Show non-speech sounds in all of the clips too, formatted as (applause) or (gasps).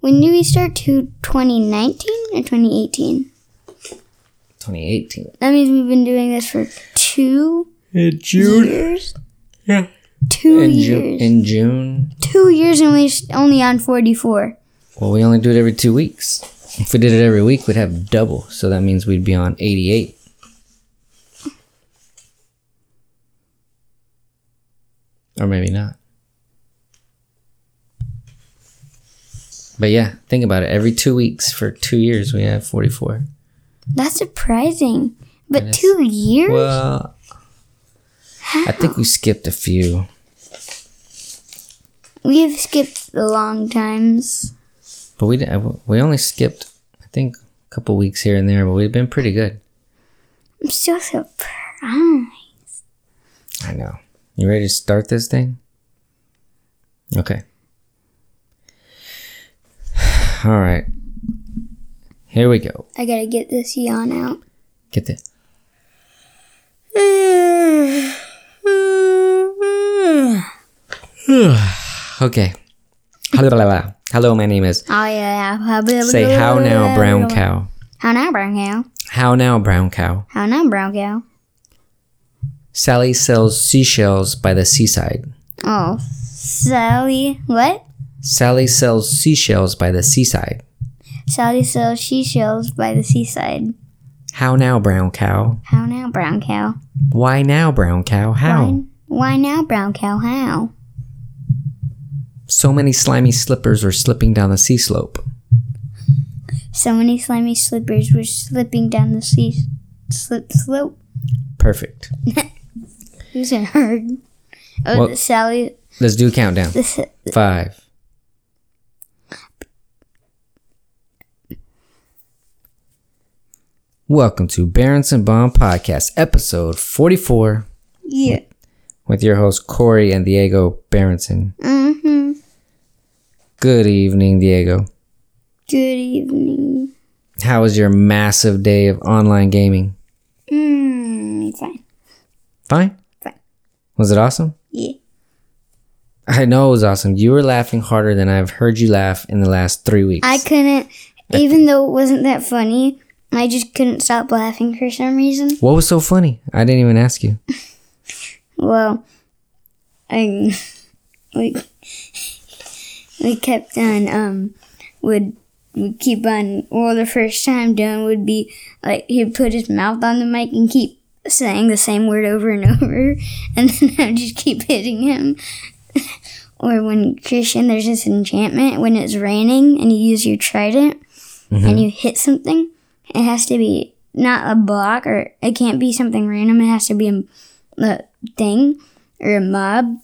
When did we start to 2019 or 2018? 2018. That means we've been doing this for two In June. years. Yeah. Two In, years. Ju- in June. two years and we're only on 44. Well, we only do it every two weeks. If we did it every week, we'd have double. So that means we'd be on 88. Or maybe not. But yeah, think about it. Every two weeks for two years, we have 44. That's surprising. But two years? Well, I think we skipped a few. We've skipped the long times. But we didn't, we only skipped, I think, a couple weeks here and there, but we've been pretty good. I'm so surprised. I know. You ready to start this thing? Okay. (sighs) All right. Here we go. I gotta get this yawn out. Get the. (sighs) Okay. Hello, hello. My name is. Oh yeah. Say how now, brown cow. How now, brown cow? How now, brown cow. How now, brown cow? Sally sells seashells by the seaside. Oh, Sally. What? Sally sells seashells by the seaside. Sally sells seashells by the seaside. How now, brown cow? How now, brown cow? Why now, brown cow? How? Why, why now, brown cow? How? So many slimy slippers were slipping down the sea slope. So many slimy slippers were slipping down the sea slip slope. Perfect. (laughs) Who's it hard? Oh, Well- Sally. Let's do a countdown. Five. Welcome to Berenson Bomb Podcast, episode 44, yeah. with your host Corey and Diego Berenson. Mm-hmm. Good evening, Diego. Good evening. How was your massive day of online gaming? Mm, fine. Fine? Fine. Was it awesome? Yeah. I know it was awesome. You were laughing harder than I've heard you laugh in the last three weeks. I couldn't, even though it wasn't that funny, I just couldn't stop laughing for some reason. what was so funny? I didn't even ask you. (laughs) Well, I we we kept on um would would keep on. Well, the first time Dylan would be like he'd put his mouth on the mic and keep saying the same word over and (laughs) over, and then I'd just keep hitting him. (laughs) or when Christian, there's this enchantment when it's raining and you use your trident and you hit something. It has to be not a block or it can't be something random. It has to be a, a thing or a mob.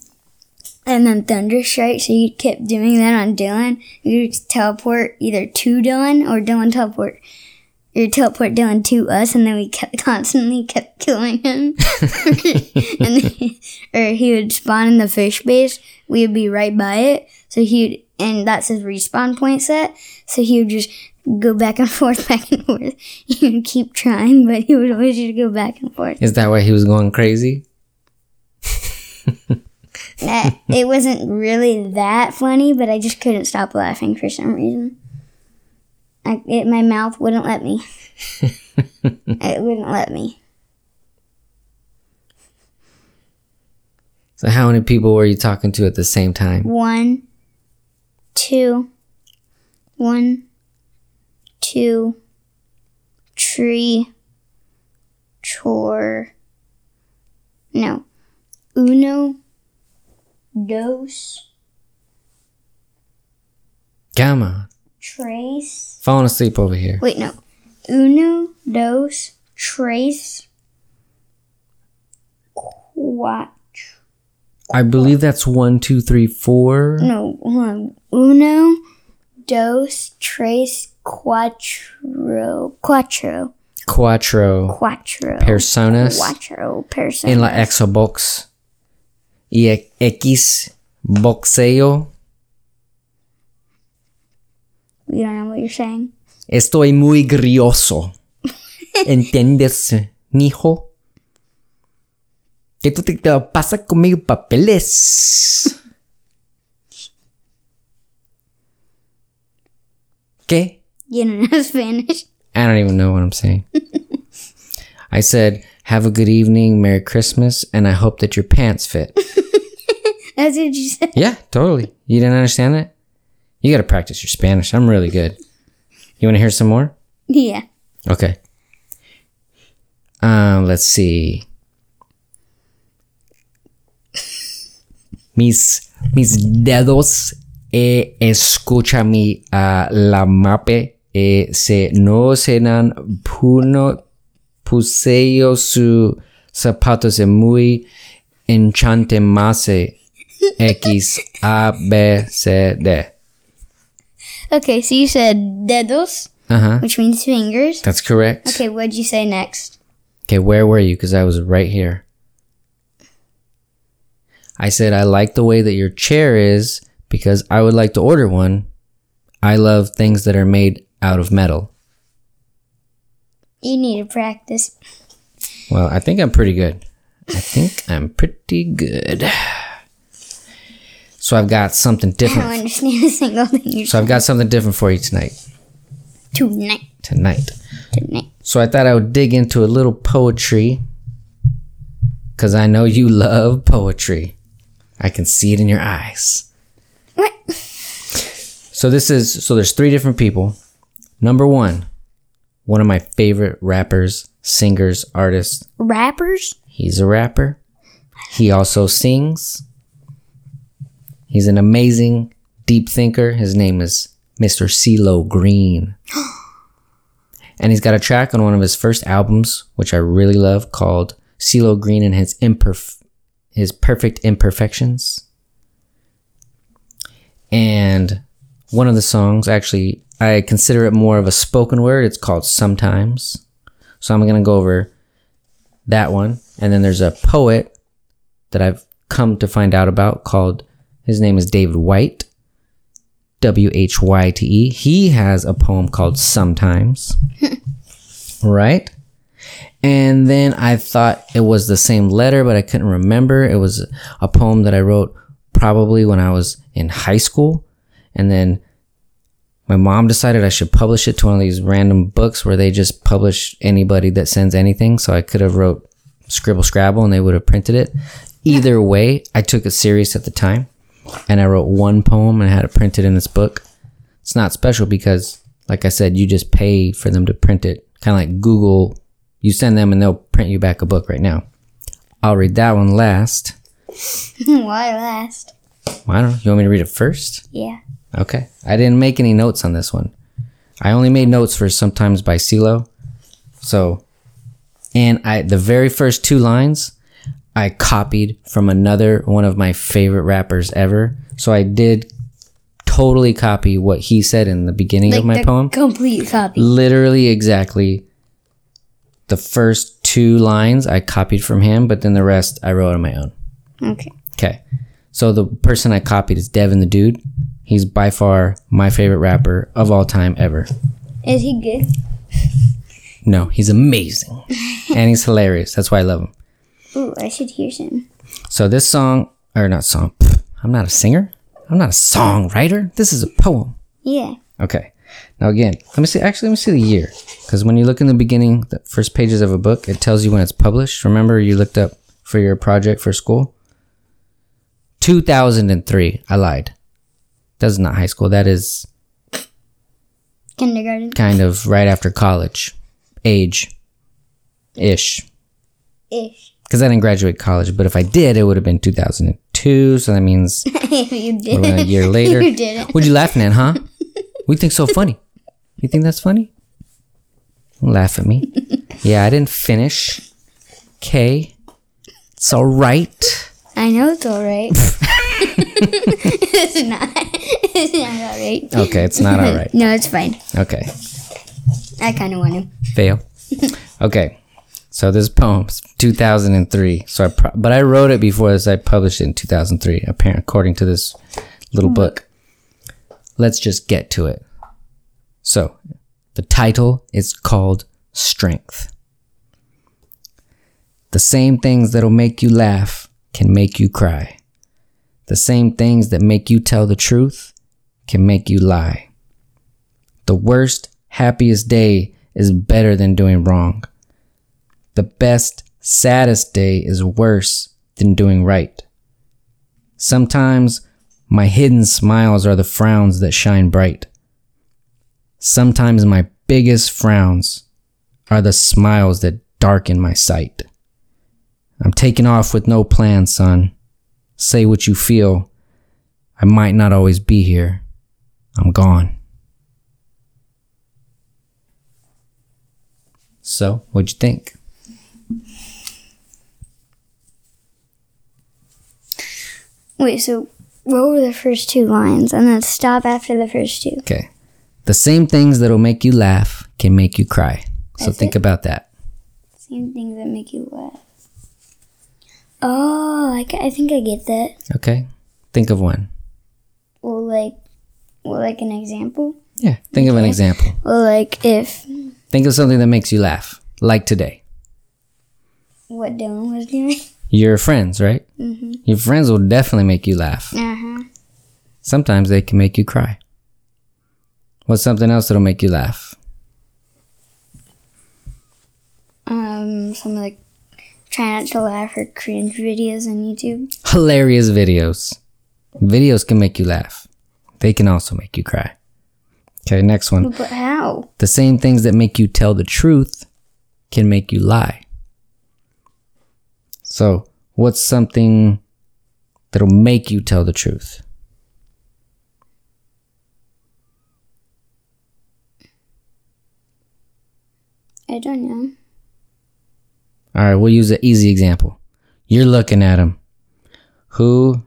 And then thunder strike. So you kept doing that on Dylan. You teleport either to Dylan or Dylan teleport. Or teleport Dylan to us, and then we kept (laughs) constantly kept killing him. (laughs) (laughs) and then, or he would spawn in the fish base. We would be right by it. So he would, and that's his respawn point set. So he would just go back and (laughs) forth, back and forth. (laughs) Would keep trying, but he would always just go back and forth. Is that why he was going crazy? (laughs) Uh, it wasn't really that funny, but I just couldn't stop laughing for some reason. I, it, my mouth wouldn't let me. it wouldn't let me. So how many people were you talking to at the same time? One, two, one, two, tree, chore. No. Uno, dos, Come on. tres. Falling asleep over here. Wait, no. Uno, dos, trace, cuatro. I believe that's one, two, three, four. No, hold on. Uno, dos, tres, cuatro. Cuatro. Cuatro Cuatro. personas Cuatro personas. en la Xbox. Y X boxeo. You don't know what you're saying? Estoy muy grioso. (laughs) ¿Entiendes, mijo? ¿Qué tú te, te pasa conmigo papeles? ¿Qué? You don't know Spanish. I don't even know what I'm saying. I said, have a good evening, Merry Christmas, and I hope that your pants fit. (laughs) That's what you said. yeah, totally. You didn't understand that? You got to practice your Spanish. I'm really good. You want to hear some more? Yeah. Okay. Um, let's see. Mis, mis dedos e escucha mi ah, la mape se no serán puno puseo su zapatos e muy enchante mase X A B C D. Okay, so you said dedos, Uh huh. which means fingers. That's correct. Okay, what'd you say next? Okay, where were you? Because I was right here. I said, I like the way that your chair is because I would like to order one. I love things that are made out of metal. You need to practice. Well, I think I'm pretty good. I think I'm pretty good. So I've got something different. I don't understand a single thing you're So I've got something different for you tonight. tonight. Tonight. Tonight. So I thought I would dig into a little poetry because I know you love poetry. I can see it in your eyes. What? So this is so there's three different people. Number one, one of my favorite rappers, singers, artists. Rappers? He's a rapper. He also sings. He's an amazing deep thinker. His name is Mr. CeeLo Green. (gasps) and he's got a track on one of his first albums, which I really love, called CeeLo Green and his imperf- his perfect imperfections. And one of the songs, actually, I consider it more of a spoken word. It's called Sometimes. So I'm gonna go over that one. And then there's a poet that I've come to find out about called, his name is David Whyte. W H Y T E. He has a poem called Sometimes. (laughs) right? And then I thought it was the same letter, but I couldn't remember. It was a poem that I wrote probably when I was in high school. And then my mom decided I should publish it to one of these random books where they just publish anybody that sends anything. So I could have wrote Scribble Scrabble and they would have printed it. Either way, I took it serious at the time and I wrote one poem and had it printed in this book. It's not special because, like I said, you just pay for them to print it. Kind of like Google, you send them and they'll print you back a book right now. I'll read that one last. (laughs) Why last? Well, I don't know. You want me to read it first? Yeah. Okay. I didn't make any notes on this one. I only made notes for sometimes by CeeLo. So, and I the very first two lines I copied from another one of my favorite rappers ever. So I did totally copy what he said in the beginning Like of my the poem. complete copy. Literally exactly the first two lines I copied from him, but then the rest I wrote on my own. Okay. Okay. So the person I copied is Devin the Dude. He's by far my favorite rapper of all time ever. Is he good? No, he's amazing. (laughs) and he's hilarious. That's why I love him. Ooh, I should hear some. So this song, or not song, pff, I'm not a singer. I'm not a songwriter. This is a poem. Yeah. Okay. Now again, let me see. Actually, let me see the year, because when you look in the beginning, the first pages of a book, it tells you when it's published. Remember, you looked up for your project for school. 2003. I lied. That's not high school. That is Kindergarten. kind of right after college age ish. Ish. Because I didn't graduate college, but if I did, it would have been 2002. So that means (laughs) you did. a year (laughs) later. You did. What'd you laughing at, huh? (laughs) We think so funny. You think that's funny? Don't laugh at me. Yeah, I didn't finish. Okay. It's all right. I know it's alright. (laughs) it's not. It's not alright. Okay, it's not all right. (laughs) No, it's fine. Okay. I kind of want to. Fail. Okay. So this poem's 2003. So I, pro- but I wrote it before this. I published it in 2003, apparently, according to this little mm-hmm. book. Let's just get to it. So, the title is called Strength. The same things that'll make you laugh can make you cry. The same things that make you tell the truth can make you lie. The worst, happiest day is better than doing wrong. The best, saddest day is worse than doing right. Sometimes my hidden smiles are the frowns that shine bright. Sometimes my biggest frowns are the smiles that darken my sight. I'm taking off with no plan, son. Say what you feel. I might not always be here. I'm gone. So, what'd you think? Wait, so what were the first two lines? And then stop after the first two. Okay. The same things that'll make you laugh can make you cry. So That's think it? about that. Same things that make you laugh. Oh, I, I think I get that. Okay? Think of one. Well, like, well, like an example. Yeah, think of an example. Well, like if Think of something that makes you laugh, like today. what Dylan was doing. Your friends, right? Mm-hmm. Your friends will definitely make you laugh. Uh huh. Sometimes they can make you cry. What's something else that'll make you laugh? Um, some like try not to laugh or cringe videos on YouTube. Hilarious videos. Videos can make you laugh. They can also make you cry. Okay, next one. But how? The same things that make you tell the truth can make you lie. So, what's something that'll make you tell the truth? I don't know. All right, we'll use an easy example. You're looking at him. Who?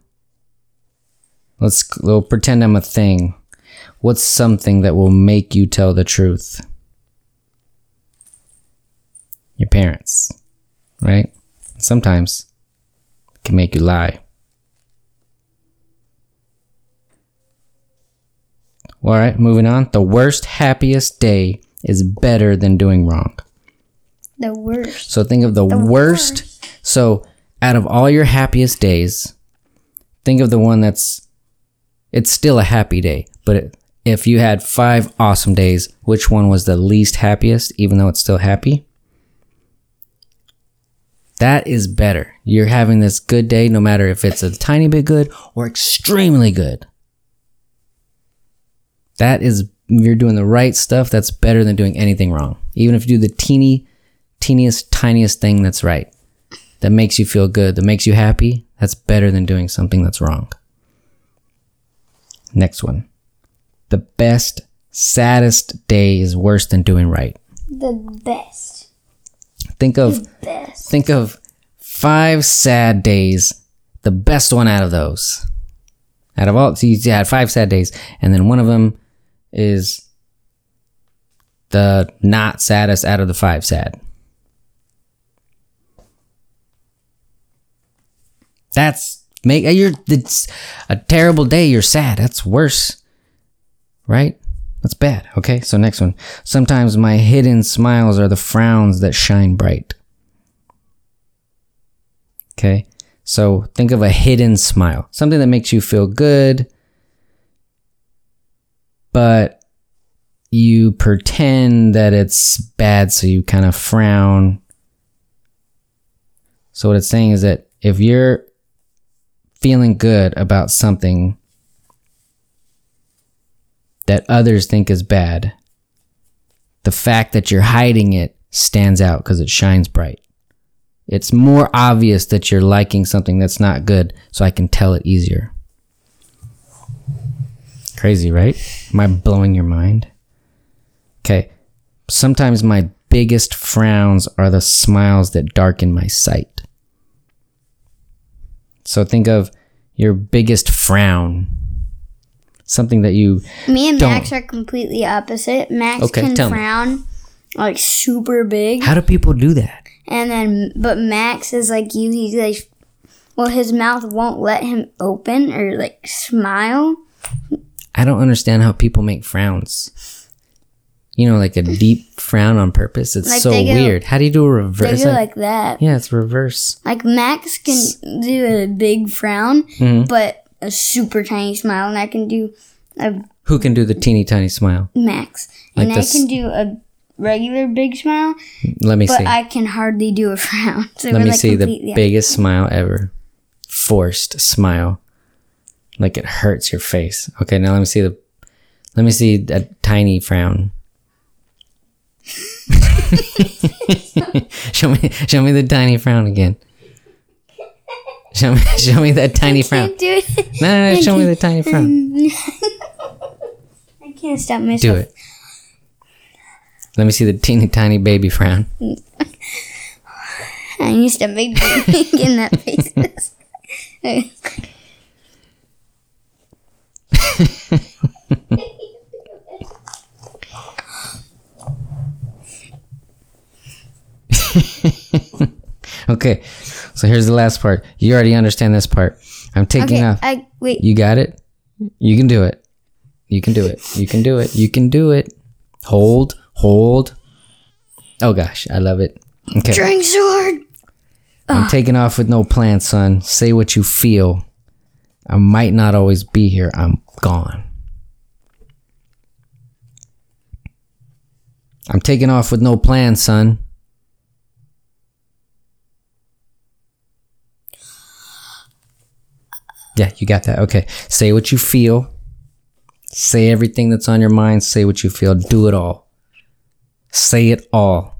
Let's we'll pretend I'm a thing. What's something that will make you tell the truth? Your parents, right? Sometimes can make you lie. All right, moving on. The worst, happiest day is better than doing wrong. The worst. So think of the, worst. So out of all your happiest days, think of the one that's it's still a happy day, but it, if you had 5 awesome days, which one was the least happiest even though it's still happy? That is better. You're having this good day no matter if it's a tiny bit good or extremely good. That is you're doing the right stuff that's better than doing anything wrong. Even if you do the teeny teeniest, tiniest thing that's right, that makes you feel good, that makes you happy, that's better than doing something that's wrong. Next one. The best, saddest day is worse than doing right. The best. Think of Best. think of five sad days, the best one out of those. Out of all, so you had five sad days, and then one of them is the not saddest out of the five sad. That's make uh, you're it's a terrible day. You're sad. That's worse, right? That's bad. Okay, so next one. Sometimes my hidden smiles are the frowns that shine bright. Okay, so think of a hidden smile, something that makes you feel good, but you pretend that it's bad, so you kind of frown. So, what it's saying is that if you're feeling good about something that others think is bad, the fact that you're hiding it stands out because it shines bright. It's more obvious that you're liking something that's not good, so I can tell it easier. Crazy, right? Am I blowing your mind? Okay. Sometimes my biggest frowns are the smiles that darken my sight. So think of your biggest frown. Something that you Me and Don't. Max are completely opposite. Max Okay, can tell me. frown like super big, How do people do that? and then but Max is like you. He's like, well, his mouth won't let him open or like smile. I don't understand how people make frowns. You know, like a deep frown on purpose. It's Like so go- weird. How do you do a reverse? They go Like, like that. yeah, it's reverse. Like Max can do a big frown, Mm-hmm. but a super tiny smile, and I can do a Who can do the teeny tiny smile? Max. Like and I can do a regular big smile, Let me but see. But I can hardly do a (laughs) frown. So Let me like see the biggest smile ever. Forced smile. Like it hurts your face. Okay, now let me see the let me see a tiny frown. (laughs) show me show me the tiny frown again. Show me show me that tiny frown. Can't do it. No, no, no, show me the tiny frown. (laughs) I can't stop myself. Do it. Let me see the teeny tiny baby frown. (laughs) I used to make in that face. Okay, (laughs) so here's the last part. You already understand this part. I'm taking okay, off. I wait. You got it? You can do it. You can do it. You can do it. You can do it. Hold, hold. Oh gosh, I love it. Okay. Drink sword. I'm ah. taking off with no plan, son. Say what you feel. I might not always be here. I'm gone. I'm taking off with no plan, son. Yeah, you got that. Okay. Say what you feel. Say everything that's on your mind. Say what you feel. Do it all. Say it all.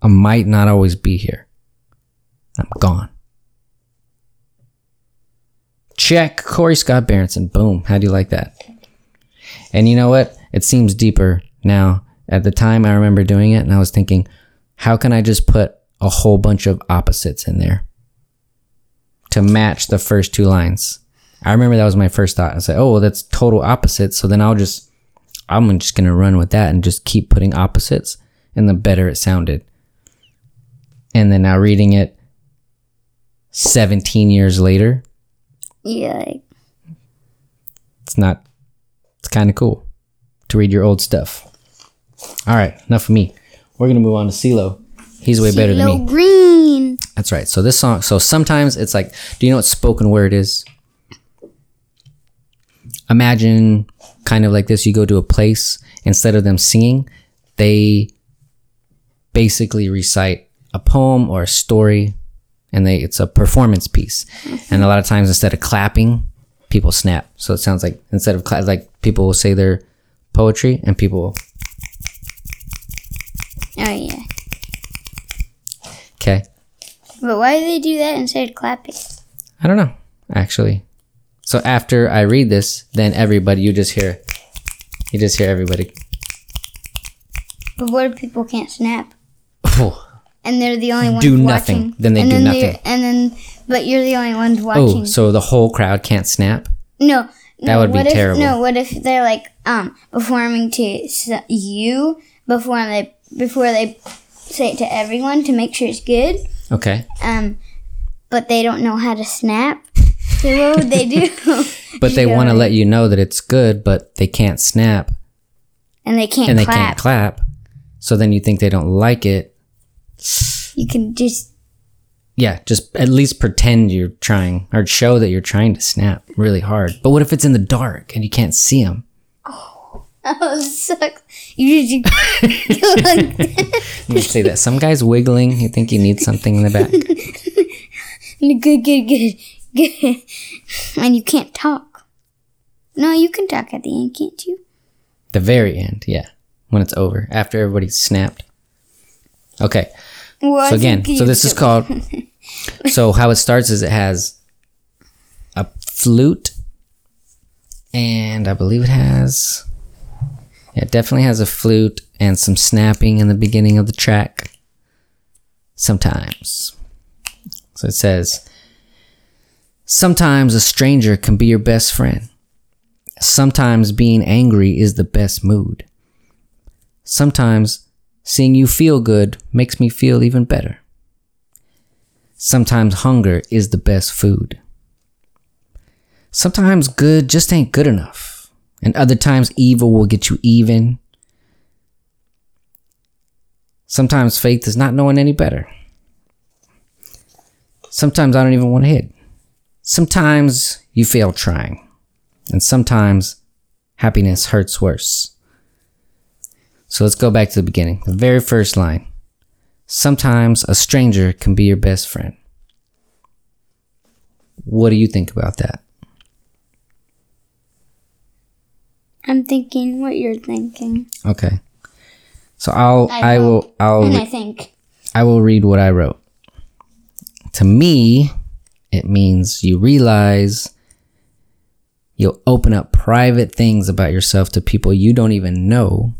I might not always be here. I'm gone. Check. Corey Scott Berenson. Boom. How do you like that? And you know what? It seems deeper now. At the time, I remember doing it and I was thinking, how can I just put a whole bunch of opposites in there to match the first two lines? I remember that was my first thought. I said, oh, well, that's total opposite. So then I'll just, I'm just going to run with that and just keep putting opposites and the better it sounded. And then now reading it 17 years later, Yeah. it's not, it's kind of cool to read your old stuff. All right, enough of me. We're going to move on to CeeLo. He's way better than me. Green. That's right. So this song, so sometimes it's like, do you know what spoken word is? Imagine kind of like this you go to a place, instead of them singing, they basically recite a poem or a story and they it's a performance piece. And a lot of times instead of clapping, people snap. So it sounds like instead of cla- like people will say their poetry and people will, Oh yeah. okay. But why do they do that instead of clapping? I don't know, actually. So after I read this, then everybody, you just hear, you just hear everybody. But what if people can't snap? And they're the only ones Do watching. nothing. Then they and do then nothing. And then, but you're the only ones watching. oh, so the whole crowd can't snap? No, no. That would be if, terrible. No, what if they're like um performing to you before they before they say it to everyone to make sure it's good. Okay. Um, but they don't know how to snap. So what would they do? (laughs) But they want to let you know that it's good, but they can't snap and they can't and they clap. can't clap. So then you think they don't like it. You can just Yeah, just at least pretend you're trying or show that you're trying to snap really hard. But what if it's in the dark and you can't see them? oh (laughs) it sucks. You just go like You say that some guy's wiggling. You think you need something in the back. good, good, good, good, and you can't talk. No, you can talk at the end, can't you? The very end, yeah. When it's over, after everybody's snapped. Okay. Well, So again, so this is called. (laughs) So how it starts is it has a flute, and I believe it has. It definitely has a flute and some snapping in the beginning of the track. Sometimes. So it says, Sometimes a stranger can be your best friend. Sometimes being angry is the best mood. Sometimes seeing you feel good makes me feel even better. Sometimes hunger is the best food. Sometimes good just ain't good enough. And other times evil will get you even. Sometimes faith is not knowing any better. Sometimes I don't even want to hit. Sometimes you fail trying. And sometimes happiness hurts worse. So let's go back to the beginning. The very first line. Sometimes a stranger can be your best friend. What do you think about that? I'm thinking what you're thinking. Okay. So I'll I I, will I'll And I think I will read what I wrote. To me, it means you realize you'll open up private things about yourself to people you don't even know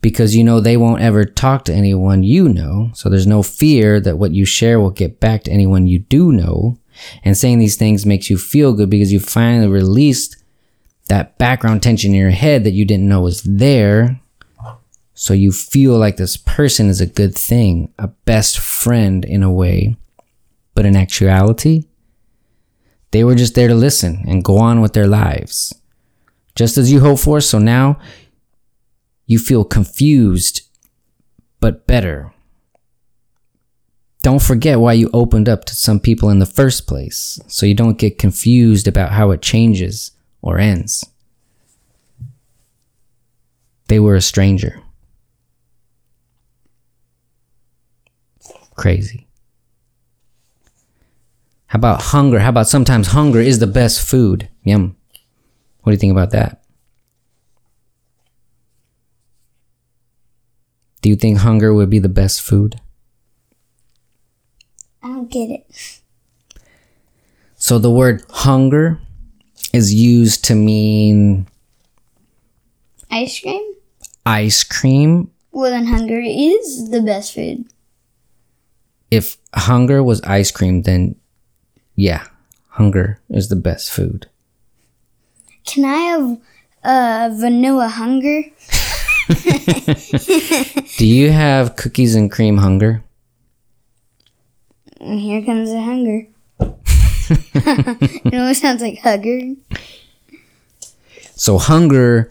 because you know they won't ever talk to anyone you know. So there's no fear that what you share will get back to anyone you do know. And saying these things makes you feel good because you finally released that background tension in your head that you didn't know was there. So you feel like this person is a good thing, a best friend in a way. But in actuality, they were just there to listen and go on with their lives. Just as you hoped for. So now you feel confused, but better. Don't forget why you opened up to some people in the first place. So you don't get confused about how it changes or ends. They were a stranger. Crazy. How about hunger? How about sometimes hunger is the best food? Yum. What do you think about that? Do you think hunger would be the best food? I don't get it. So the word hunger is used to mean Ice cream? ice cream. Well, then hunger is the best food. If hunger was ice cream, then yeah, hunger is the best food. Can I have uh, vanilla hunger? (laughs) Do you have cookies and cream hunger? Here comes the hunger. (laughs) it almost sounds like hugger. So hunger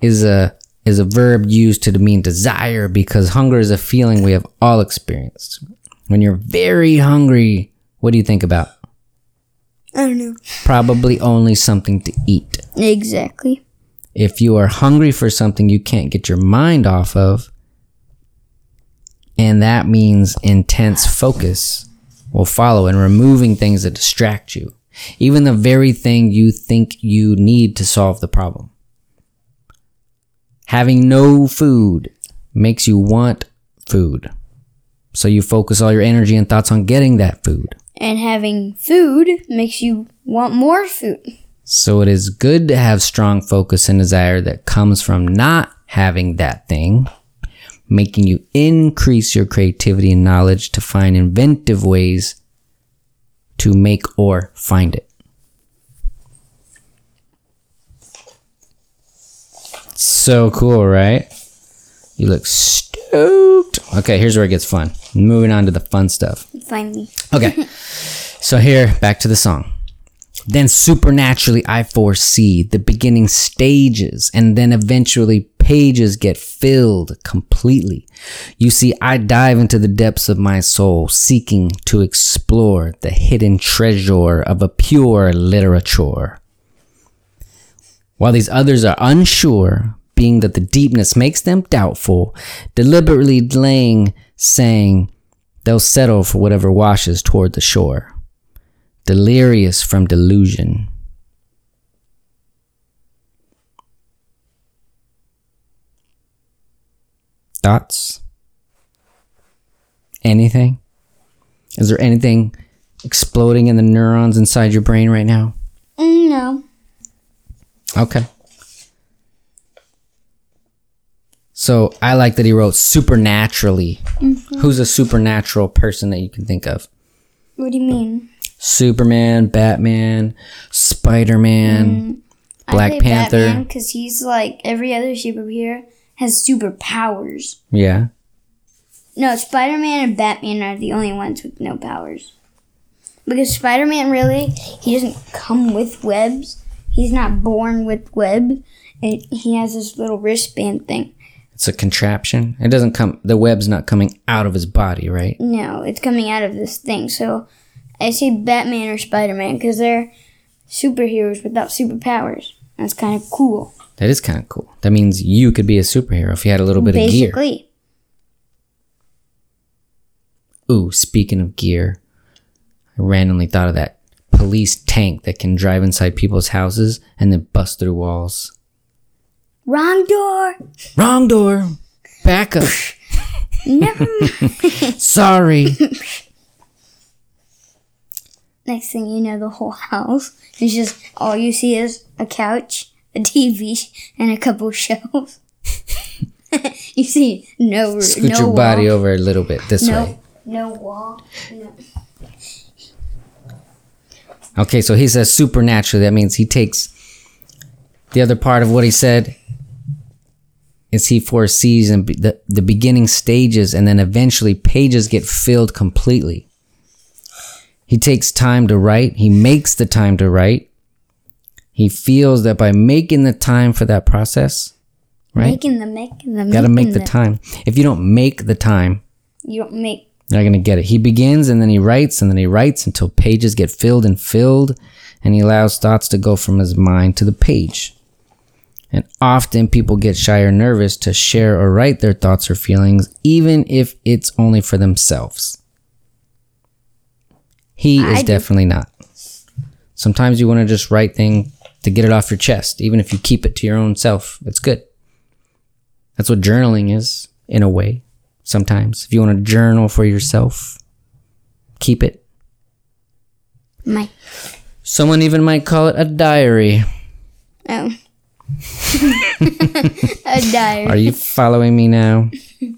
is a is a verb used to mean desire because hunger is a feeling we have all experienced. When you're very hungry, what do you think about? I don't know. Probably only something to eat. Exactly. If you are hungry for something you can't get your mind off of, and that means intense focus will follow and removing things that distract you, even the very thing you think you need to solve the problem. Having no food makes you want food. So you focus all your energy and thoughts on getting that food. And having food makes you want more food. So it is good to have strong focus and desire that comes from not having that thing, making you increase your creativity and knowledge to find inventive ways to make or find it. So cool, right? You look stoked. Okay, here's where it gets fun. Moving on to the fun stuff. Finally. Okay. (laughs) so here, back to the song. Then supernaturally, I foresee the beginning stages and then eventually pages get filled completely. You see, I dive into the depths of my soul, seeking to explore the hidden treasure of a pure literature. While these others are unsure, being that the deepness makes them doubtful, deliberately delaying saying they'll settle for whatever washes toward the shore delirious from delusion. Thoughts? Anything? Is there anything exploding in the neurons inside your brain right now? Mm, no. Okay. So I like that he wrote supernaturally. Who's a supernatural person that you can think of? What do you mean? Superman, Batman, Spider Man, Black Panther. Because he's like every other superhero has superpowers. Yeah. No, Spider Man and Batman are the only ones with no powers. Because Spider Man really, he doesn't come with webs. He's not born with web. And he has this little wristband thing. It's a contraption. It doesn't come, the web's not coming out of his body, right? No, it's coming out of this thing. So I say Batman or Spider Man because they're superheroes without superpowers. That's kind of cool. That is kind of cool. That means you could be a superhero if you had a little bit of gear. Basically, Ooh, speaking of gear, I randomly thought of that police tank that can drive inside people's houses and then bust through walls. wrong door. Wrong door. Back up. (laughs) Never. (laughs) Sorry. Next thing you know, the whole house is just all you see is a couch, a TV, and a couple (laughs) shelves. you see no Scoot no your wall, body over a little bit this way. no no wall. No. Okay, so he says supernaturally. That means he takes the other part of what he said is he foresees and the, the beginning stages and then eventually pages get filled completely. He takes time to write. He makes the time to write. He feels that by making the time for that process, right? Making the making the Got to make making the time. If you don't make the time, You don't make you're not gonna get it. He begins and then he writes and then he writes until pages get filled and filled, and he allows thoughts to go from his mind to the page. And often people get shy or nervous to share or write their thoughts or feelings, even if it's only for themselves. He is do. definitely not. Sometimes you want to just write thing to get it off your chest, even if you keep it to your own self. It's good. That's what journaling is, in a way. Sometimes, if you want to journal for yourself, keep it. my Someone even might call it a diary. oh (laughs) a diary. Are you following me now? (laughs)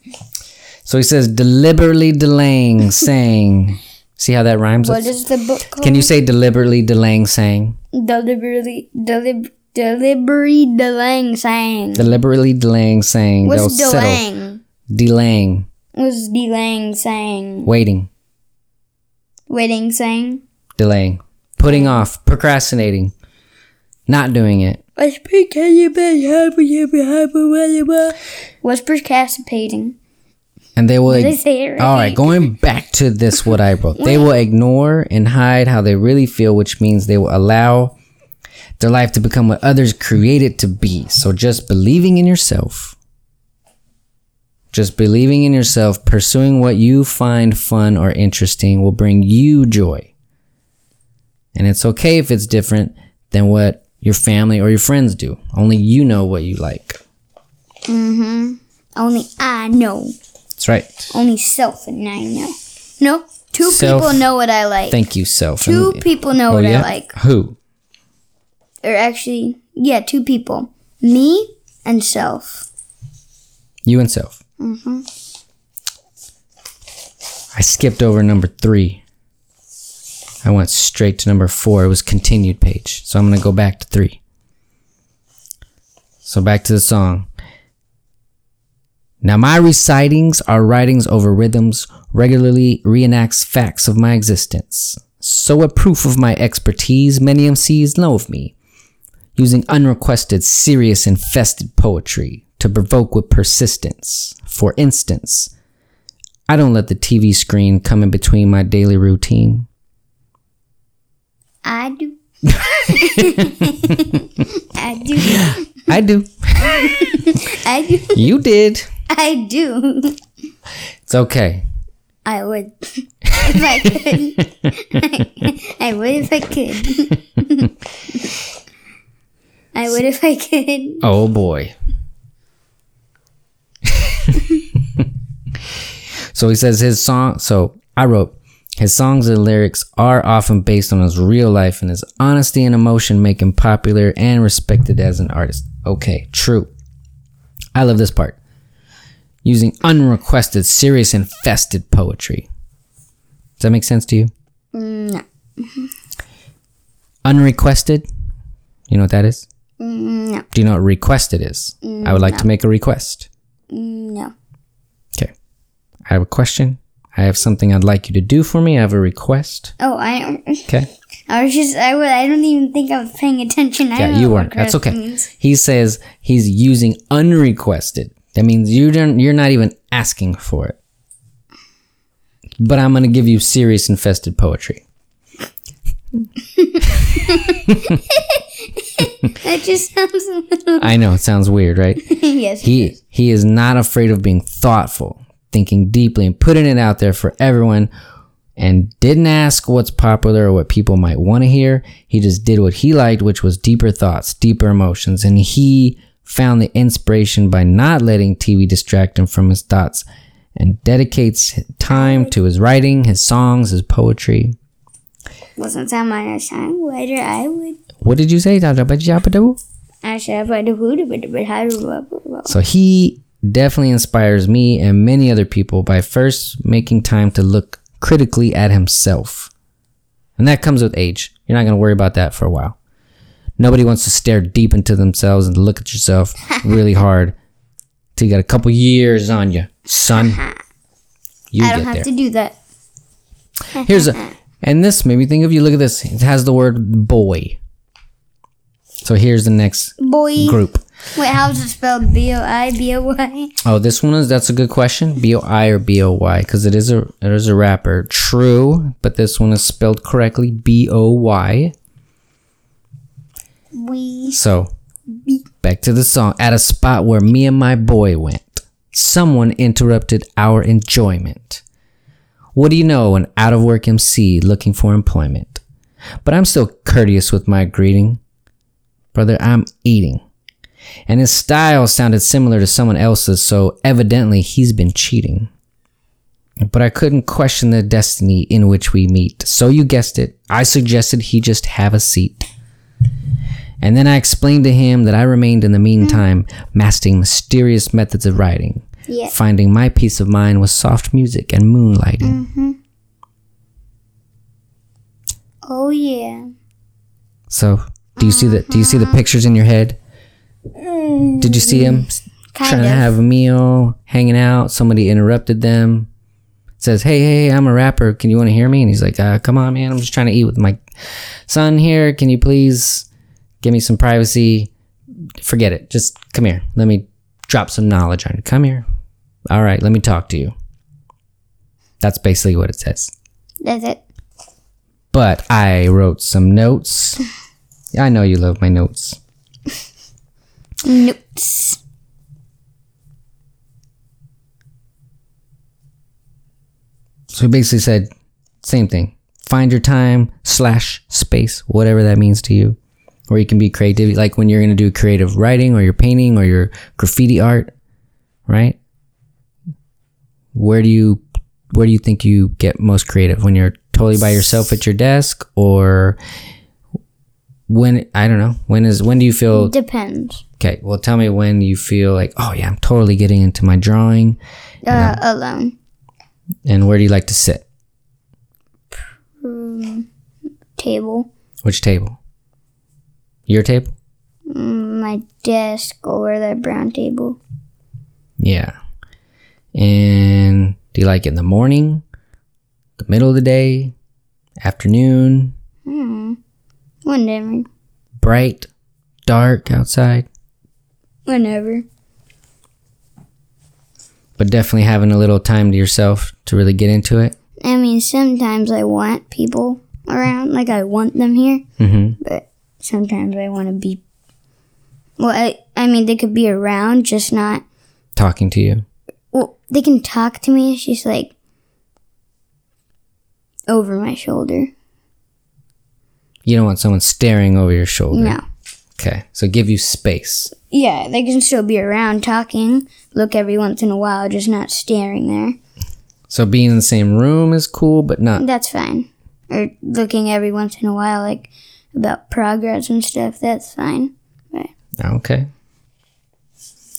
So he says, deliberately delaying, saying. See how that rhymes? What is the book called? Can you say deliberately delaying, saying? deliberately delib deliberately delaying saying? Deliberately delaying, saying. They'll What's settle. delaying? Delaying. What's delaying saying? Waiting. Waiting saying? Delaying. Putting off. Procrastinating. Not doing it. What's procrastinating? And they will. Did I say it right? All right, going back to this, what I wrote. They will ignore and hide how they really feel, which means they will allow their life to become what others create it to be. So just believing in yourself, just believing in yourself, pursuing what you find fun or interesting will bring you joy. And it's okay if it's different than what your family or your friends do. Only you know what you like. Mhm. Only I know. That's right. Only self and I know. No, two Self- people know what I like. Thank you, self. two And- people know oh, what yeah? I like. Who? Or actually, yeah, two people. Me and self. You and self. Mm-hmm. I skipped over number three. I went straight to number four. It was continued page. So I'm going to go back to three. So back to the song. Now, my recitings are writings over rhythms, regularly reenacts facts of my existence. So, a proof of my expertise, many MCs know of me using unrequested, serious, infested poetry to provoke with persistence. For instance, I don't let the TV screen come in between my daily routine. I do. (laughs) I do. I do. I do. You did. (laughs) I do. It's okay. I would. (laughs) if I could. (laughs) I would if I could. I would if I could. Oh boy. so he says his song. So I wrote his songs and lyrics are often based on his real life and his honesty and emotion make him popular and respected as an artist. Okay, true. I love this part. Using unrequested, serious, infested poetry. Does that make sense to you? No. Unrequested? You know what that is? No. Do you know what requested is? No. I would like to make a request. No. Okay. I have a question. I have something I'd like you to do for me. I have a request. Oh, I. (laughs) Okay. I was just. I would. I don't even think I was paying attention. I Yeah, you weren't. That's okay. means. He says he's using unrequested. That means you don't. You're not even asking for it. But I'm gonna give you serious infested poetry. That just sounds a little. I know it sounds weird, right? (laughs) yes. He he is not afraid of being thoughtful, thinking deeply and putting it out there for everyone and didn't ask what's popular or what people might want to hear. He just did what he liked, which was deeper thoughts, deeper emotions, and he found the inspiration by not letting TV distract him from his thoughts and dedicates time to his writing, his songs, his poetry. Wasn't that my songwriter? I would. What did you say? I should have had a hoodoo, but but how So he definitely inspires me and many other people by first making time to look critically at himself. And that comes with age. You're not going to worry about that for a while. Nobody wants to stare deep into themselves and look at yourself (laughs) really hard till you got a couple years on you, son. (laughs) You I don't have there. to do that. Here's a, (laughs) and this made me think of you. Look at this. It has the word boy. So here's the next Boy. group. Wait, how's it spelled? B O I B O Y? Oh, this one is that's a good question. B O I or B O Y because it is a it is a rapper. True, but this one is spelled correctly. B O Y. We. So back to the song. At a spot where me and my boy went, someone interrupted our enjoyment. What do you know? An out of work MC looking for employment. But I'm still courteous with my greeting. Brother, I'm eating. And his style sounded similar to someone else's, so evidently he's been cheating. But I couldn't question the destiny in which we meet. So you guessed it, I suggested he just have a seat. And then I explained to him that I remained in the meantime mastering mysterious methods of writing, Yeah. finding my peace of mind with soft music and moonlighting. Mm-hmm. Oh yeah. So, do you see the do you see the mm-hmm. pictures in your head? Mm-hmm. Did you see him Kind trying of. to have a meal, hanging out? Somebody interrupted them. Says, "Hey, hey, I'm a rapper. Can you want to hear me?" And he's like, uh, "Come on, man. I'm just trying to eat with my son here. Can you please give me some privacy? Forget it. Just come here. Let me drop some knowledge on you. Come here. All right, let me talk to you." That's basically what it says. That's it. But I wrote some notes. I know you love my notes. Notes. So he basically said, same thing. Find your time slash space, whatever that means to you. Or you can be creative, like when you're going to do creative writing or your painting or your graffiti art, right? Where do you, where do you think you get most creative? When you're totally by yourself at your desk or when, I don't know, when is, when do you feel Depends. Okay, well, tell me when you feel like, oh yeah, I'm totally getting into my drawing. Uh, alone. And where do you like to sit? Table. Which table? Your table? My desk or the brown table. Yeah. And do you like it in the morning, the middle of the day, afternoon, Hmm. Whenever. bright, dark outside? Whenever. But definitely having a little time to yourself to really get into it. I mean, sometimes I want people around, like I want them here, Mm-hmm. but sometimes I want to be. Well, I, I mean, they could be around, just not. Talking to you. Well, they can talk to me. It's just like over my shoulder. You don't want someone staring over your shoulder. No. Okay. So give you space. Yeah, they can still be around talking, look every once in a while, just not staring there. So being in the same room is cool, but not That's fine. Or looking every once in a while, like about progress and stuff. That's fine. But Okay.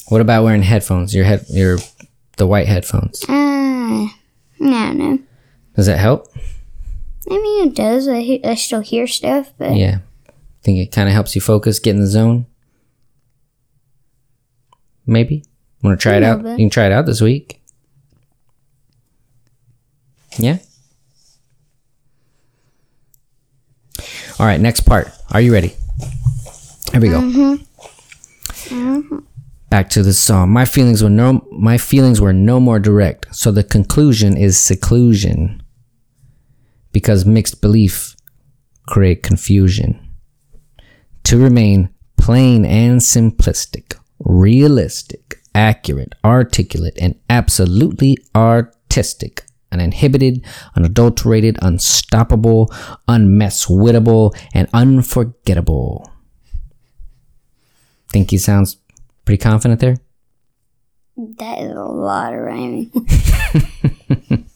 What about wearing headphones? Your head, your the white headphones. ah, no, no. Does that help? I mean, it does. I he- I still hear stuff, but Yeah. I think it kind of helps you focus, get in the zone. Maybe. Want to try it out? little You can try it out this week. Yeah. All right. Next part. Are you ready? Here we go. Mm-hmm. Mm-hmm. Back to the song. My feelings were no. My feelings were no more direct. So the conclusion is seclusion. Because mixed belief create confusion. To remain plain and simplistic, realistic, accurate, articulate, and absolutely artistic. Uninhibited, unadulterated, unstoppable, unmesswittable, and unforgettable. Think he sounds pretty confident there? That is a lot of rhyming. (laughs)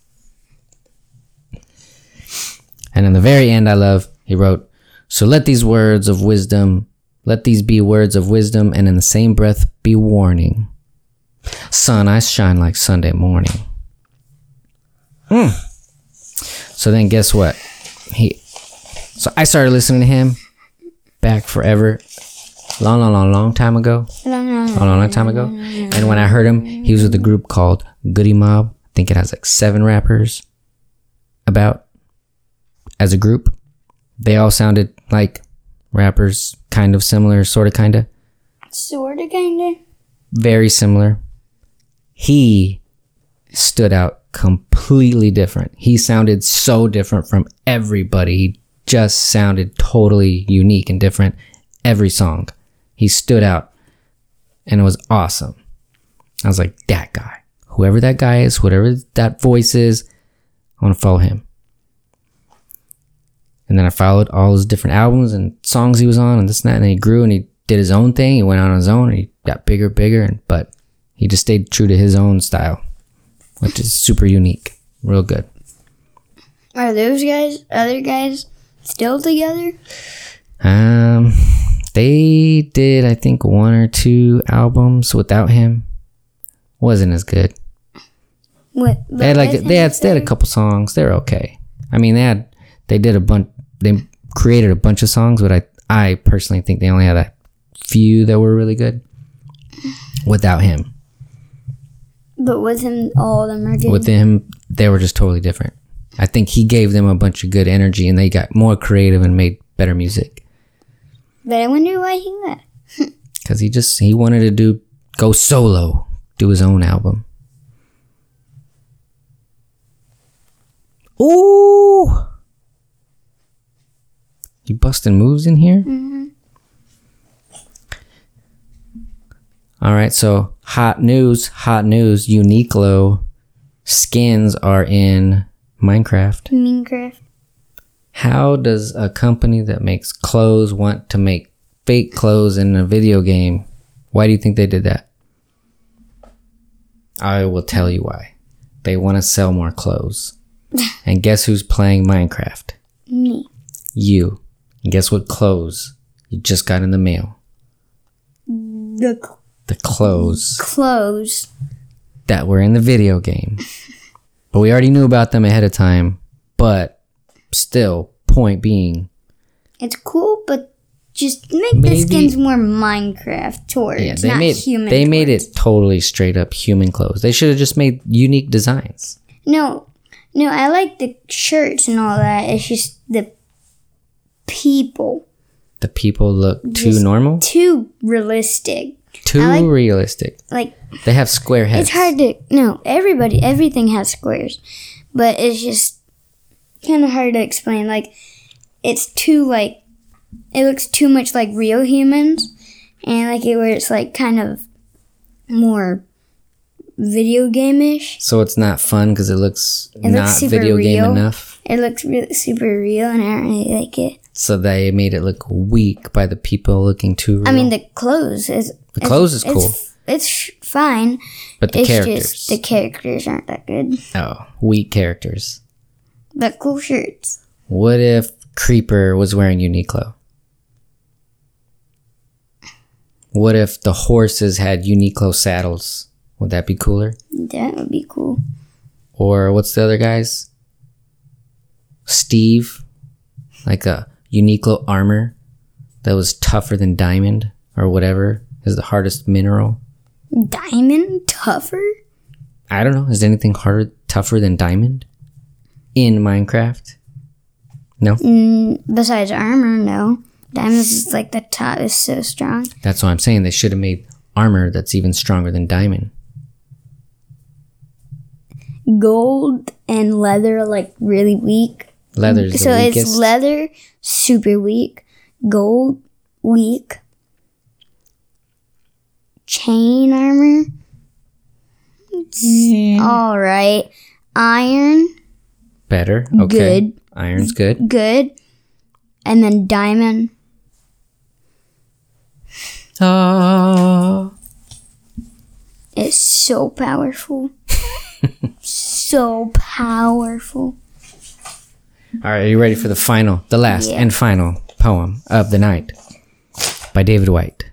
And in the very end, I love, he wrote, So let these words of wisdom, let these be words of wisdom, and in the same breath be warning. Sun, I shine like Sunday morning. Hmm. So then guess what? He, so I started listening to him back forever, long, long, long, long time ago. Long, long, a long, long time ago. And when I heard him, he was with a group called Goodie Mob. I think it has like seven rappers about as a group. They all sounded like rappers, kind of similar, sort of, kind of, Sorta, kinda. very similar. He stood out completely different. He sounded so different from everybody. He just sounded totally unique and different every song. He stood out and it was awesome. I was like, that guy, whoever that guy is, whatever that voice is, I want to follow him. And then I followed all his different albums and songs he was on and this and that. And he grew and he did his own thing. He went on his own and he got bigger, bigger. And, but he just stayed true to his own style, which is super unique. Real good. Are those guys, other guys, still together? Um, they did, I think, one or two albums without him. Wasn't as good. What? They had like they had they had a couple songs. They're okay. I mean, they had they did a bunch. They created a bunch of songs, but I I personally think they only had a few that were really good without him. But with him, all of them are good. With him, they were just totally different. I think he gave them a bunch of good energy, and they got more creative and made better music. but I wonder why he left. (laughs) because he just he wanted to do go solo, do his own album. Ooh, you busting moves in here. Mm-hmm. All right, so hot news, hot news. Uniqlo skins are in Minecraft. Minecraft. How does a company that makes clothes want to make fake clothes in a video game? Why do you think they did that? I will tell you why. They want to sell more clothes. (laughs) and guess who's playing Minecraft? Me. You. And guess what clothes you just got in the mail? The The clothes clothes. that were in the video game. (laughs) But we already knew about them ahead of time. But still, point being, It's cool, but just make Maybe- the skins more Minecraft towards, yeah, they not made human. they made it totally straight up human clothes. They should have just made unique designs. No, no, I like the shirts and all that. It's just the people The people look too Just normal, too realistic. Too like- realistic. Like They have square heads. it's hard to no. Everybody, everything has squares, but it's just kind of hard to explain. Like it's too like it looks too much like real humans, and like it where it's like kind of more video game-ish. So it's not fun because it looks looks not super video game real. enough. It looks really super real, and I don't really like it. So they made it look weak by the people looking too real. I mean, the clothes is The clothes is it's, cool. It's fine. but the it's characters. just the characters aren't that good. oh, weak characters. But cool shirts. What if Creeper was wearing Uniqlo? What if the horses had Uniqlo saddles? Would that be cooler? That would be cool. Or what's the other guys? Steve, like a Uniqlo armor that was tougher than diamond or whatever is the hardest mineral. Diamond tougher? I don't know. Is anything harder, tougher than diamond in Minecraft? No, Mm, besides armor, no. Diamonds is like the top is so strong. that's what I'm saying. They should have made armor that's even stronger than diamond. Gold and leather are like really weak. Leather's the so it's leather, super weak. Gold, weak. Chain armor, all right. Iron, Better. Okay. Good. Iron's good. good. And then diamond, Ah. It's so powerful. (laughs) so powerful. All right, are you ready for the final, the last Yeah. and final poem of the night by David Whyte?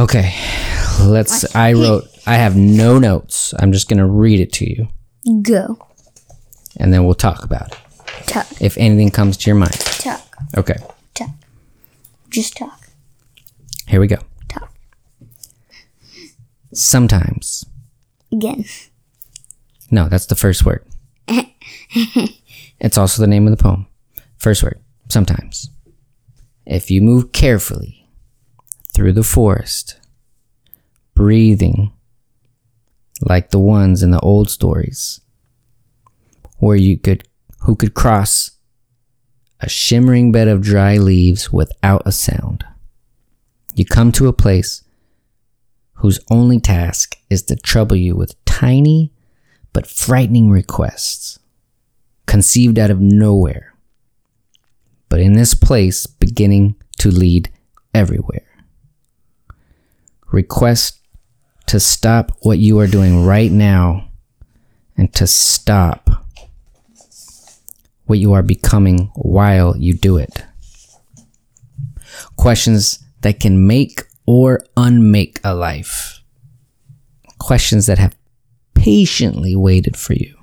Okay, let's. I wrote. I have no notes. I'm just gonna read it to you, Go. and then we'll talk about it. Talk. If anything comes to your mind. Talk. Okay, Talk. Just talk. here we go. Talk. Sometimes. Again. No, that's the first word. (laughs) it's also the name of the poem. First word. Sometimes. If you move carefully through the forest, breathing like the ones in the old stories, where you could, who could cross a shimmering bed of dry leaves without a sound. You come to a place whose only task is to trouble you with tiny but frightening requests, conceived out of nowhere, but in this place beginning to lead everywhere. Request to stop what you are doing right now and to stop what you are becoming while you do it. Questions that can make or unmake a life. Questions that have patiently waited for you.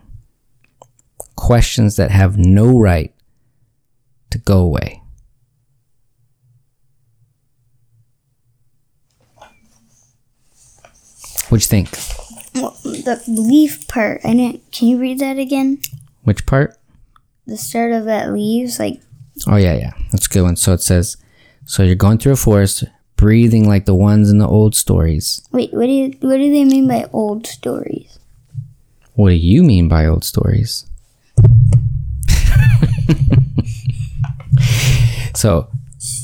Questions that have no right to go away. What'd you think? Well, the leaf part. I didn't. Can you read that again? Which part? The start of that leaves, like Oh, yeah, yeah. That's a good one. So it says, So you're going through a forest, breathing like the ones in the old stories. wait. What do you? What do they mean by old stories? What do you mean by old stories? (laughs) so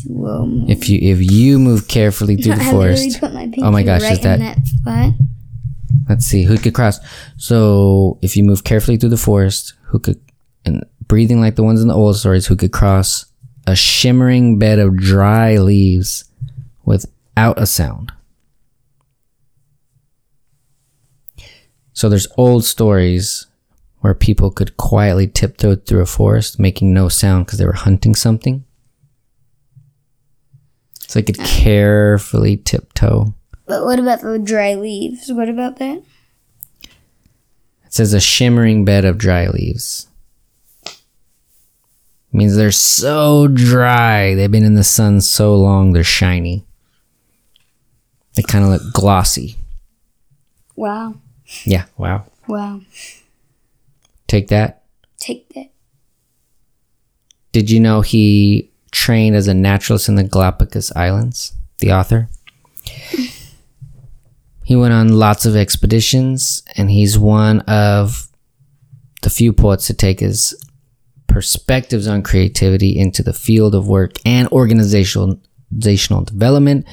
Whoa. if you if you move carefully through (laughs) the I forest, my Oh my gosh, right is that- that? Let's see who could cross. So if you move carefully through the forest, who could and breathing like the ones in the old stories, who could cross a shimmering bed of dry leaves without a sound. So there's old stories where people could quietly tiptoe through a forest, making no sound because they were hunting something. So I could carefully tiptoe. But what about the dry leaves? What about that? It says a shimmering bed of dry leaves. means they're so dry. They've been in the sun so long, they're shiny. They kind of look glossy. Wow. Yeah, wow. Wow. Take that. Take that. Did you know he trained as a naturalist in the Galapagos Islands? The author? He went on lots of expeditions, and he's one of the few poets to take his perspectives on creativity into the field of work and organizational development,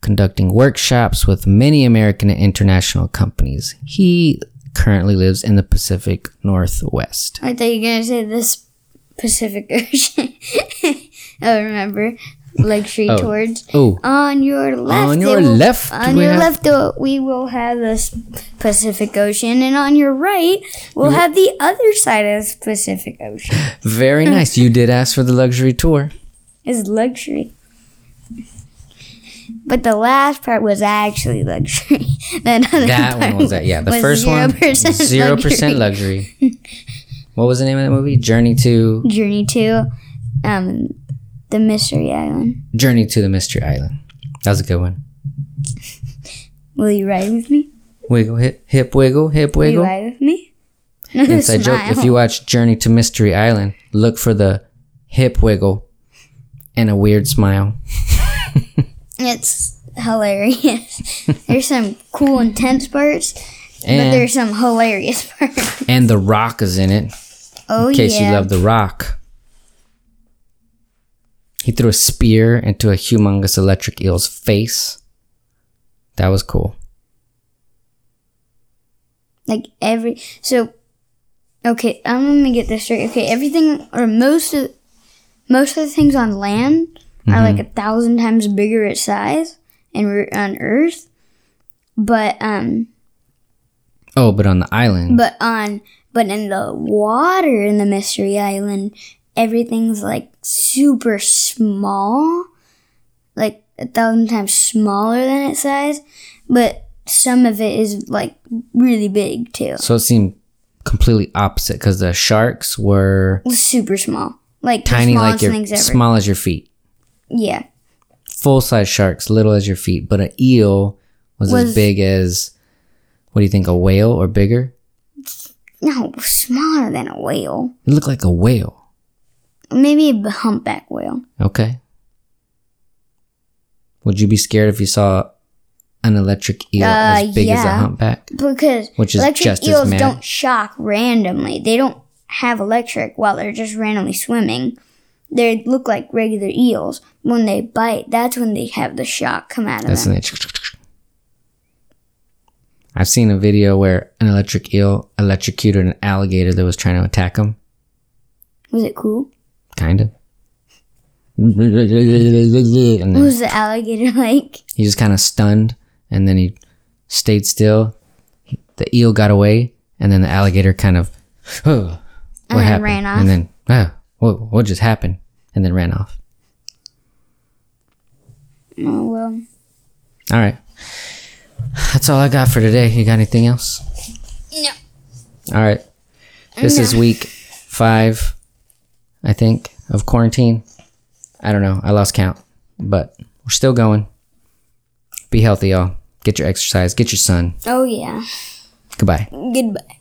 conducting workshops with many American and international companies. He currently lives in the Pacific Northwest. I thought you were gonna say this Pacific Ocean. (laughs) I remember luxury Oh. tours. Oh, On your left. On your will- left, On we your have- left, uh, we will have the Pacific Ocean, and on your right, we'll have the other side of the Pacific Ocean. (laughs) very (laughs) nice. You did ask for the luxury tour. Is luxury. But the last part was actually luxury. (laughs) that other That part one was that. Yeah, the first one, 0% zero percent luxury. what was the name of that movie? Journey to Journey to um, the Mystery Island. Journey to the Mystery Island. That was a good one. (laughs) Will you ride with me? Wiggle, hip, hip, wiggle, hip, Will you wiggle. ride with me? (laughs) Inside joke. If you watch Journey to Mystery Island, look for the hip wiggle and a weird smile. (laughs) It's hilarious. There's some cool intense parts, but there's some hilarious parts. and the rock is in it. Oh In case yeah. you love the rock. He threw a spear into a humongous electric eel's face. That was cool. like every so okay i'm gonna get this straight okay everything or most of most of the things on land are like a thousand times bigger at size and we're on earth but um Oh, but on the island, but on but in the water in the mystery island everything's like super small like a thousand times smaller than its size but some of it is like really big too so it seemed completely opposite because the sharks were super small like tiny, like your small as your feet. yeah Full size sharks, little as your feet, but an eel was, as big as what do you think, a whale or bigger? no smaller than a whale It looked like a whale. Maybe a humpback whale. Okay. Would you be scared if you saw an electric eel Uh, as big as a humpback? because Which is electric just eels don't shock randomly. They don't have electric while they're just randomly swimming. They look like regular eels. When they bite that's when they have the shock come out of That's them. I've seen a video where an electric eel electrocuted an alligator that was trying to attack him. was it cool Kind of. Was the alligator (laughs) like he just kind of stunned and then he stayed still. The eel got away and then the alligator kind of, oh, (sighs) what And then happened? ran off. And then, ah, what, what just happened? And then ran off. oh well All right. That's all I got for today. You got anything else? no All right. This is week five, I think, of quarantine. I don't know. I lost count, but we're still going. Be healthy, y'all. Get your exercise. Get your sun. oh yeah Goodbye. goodbye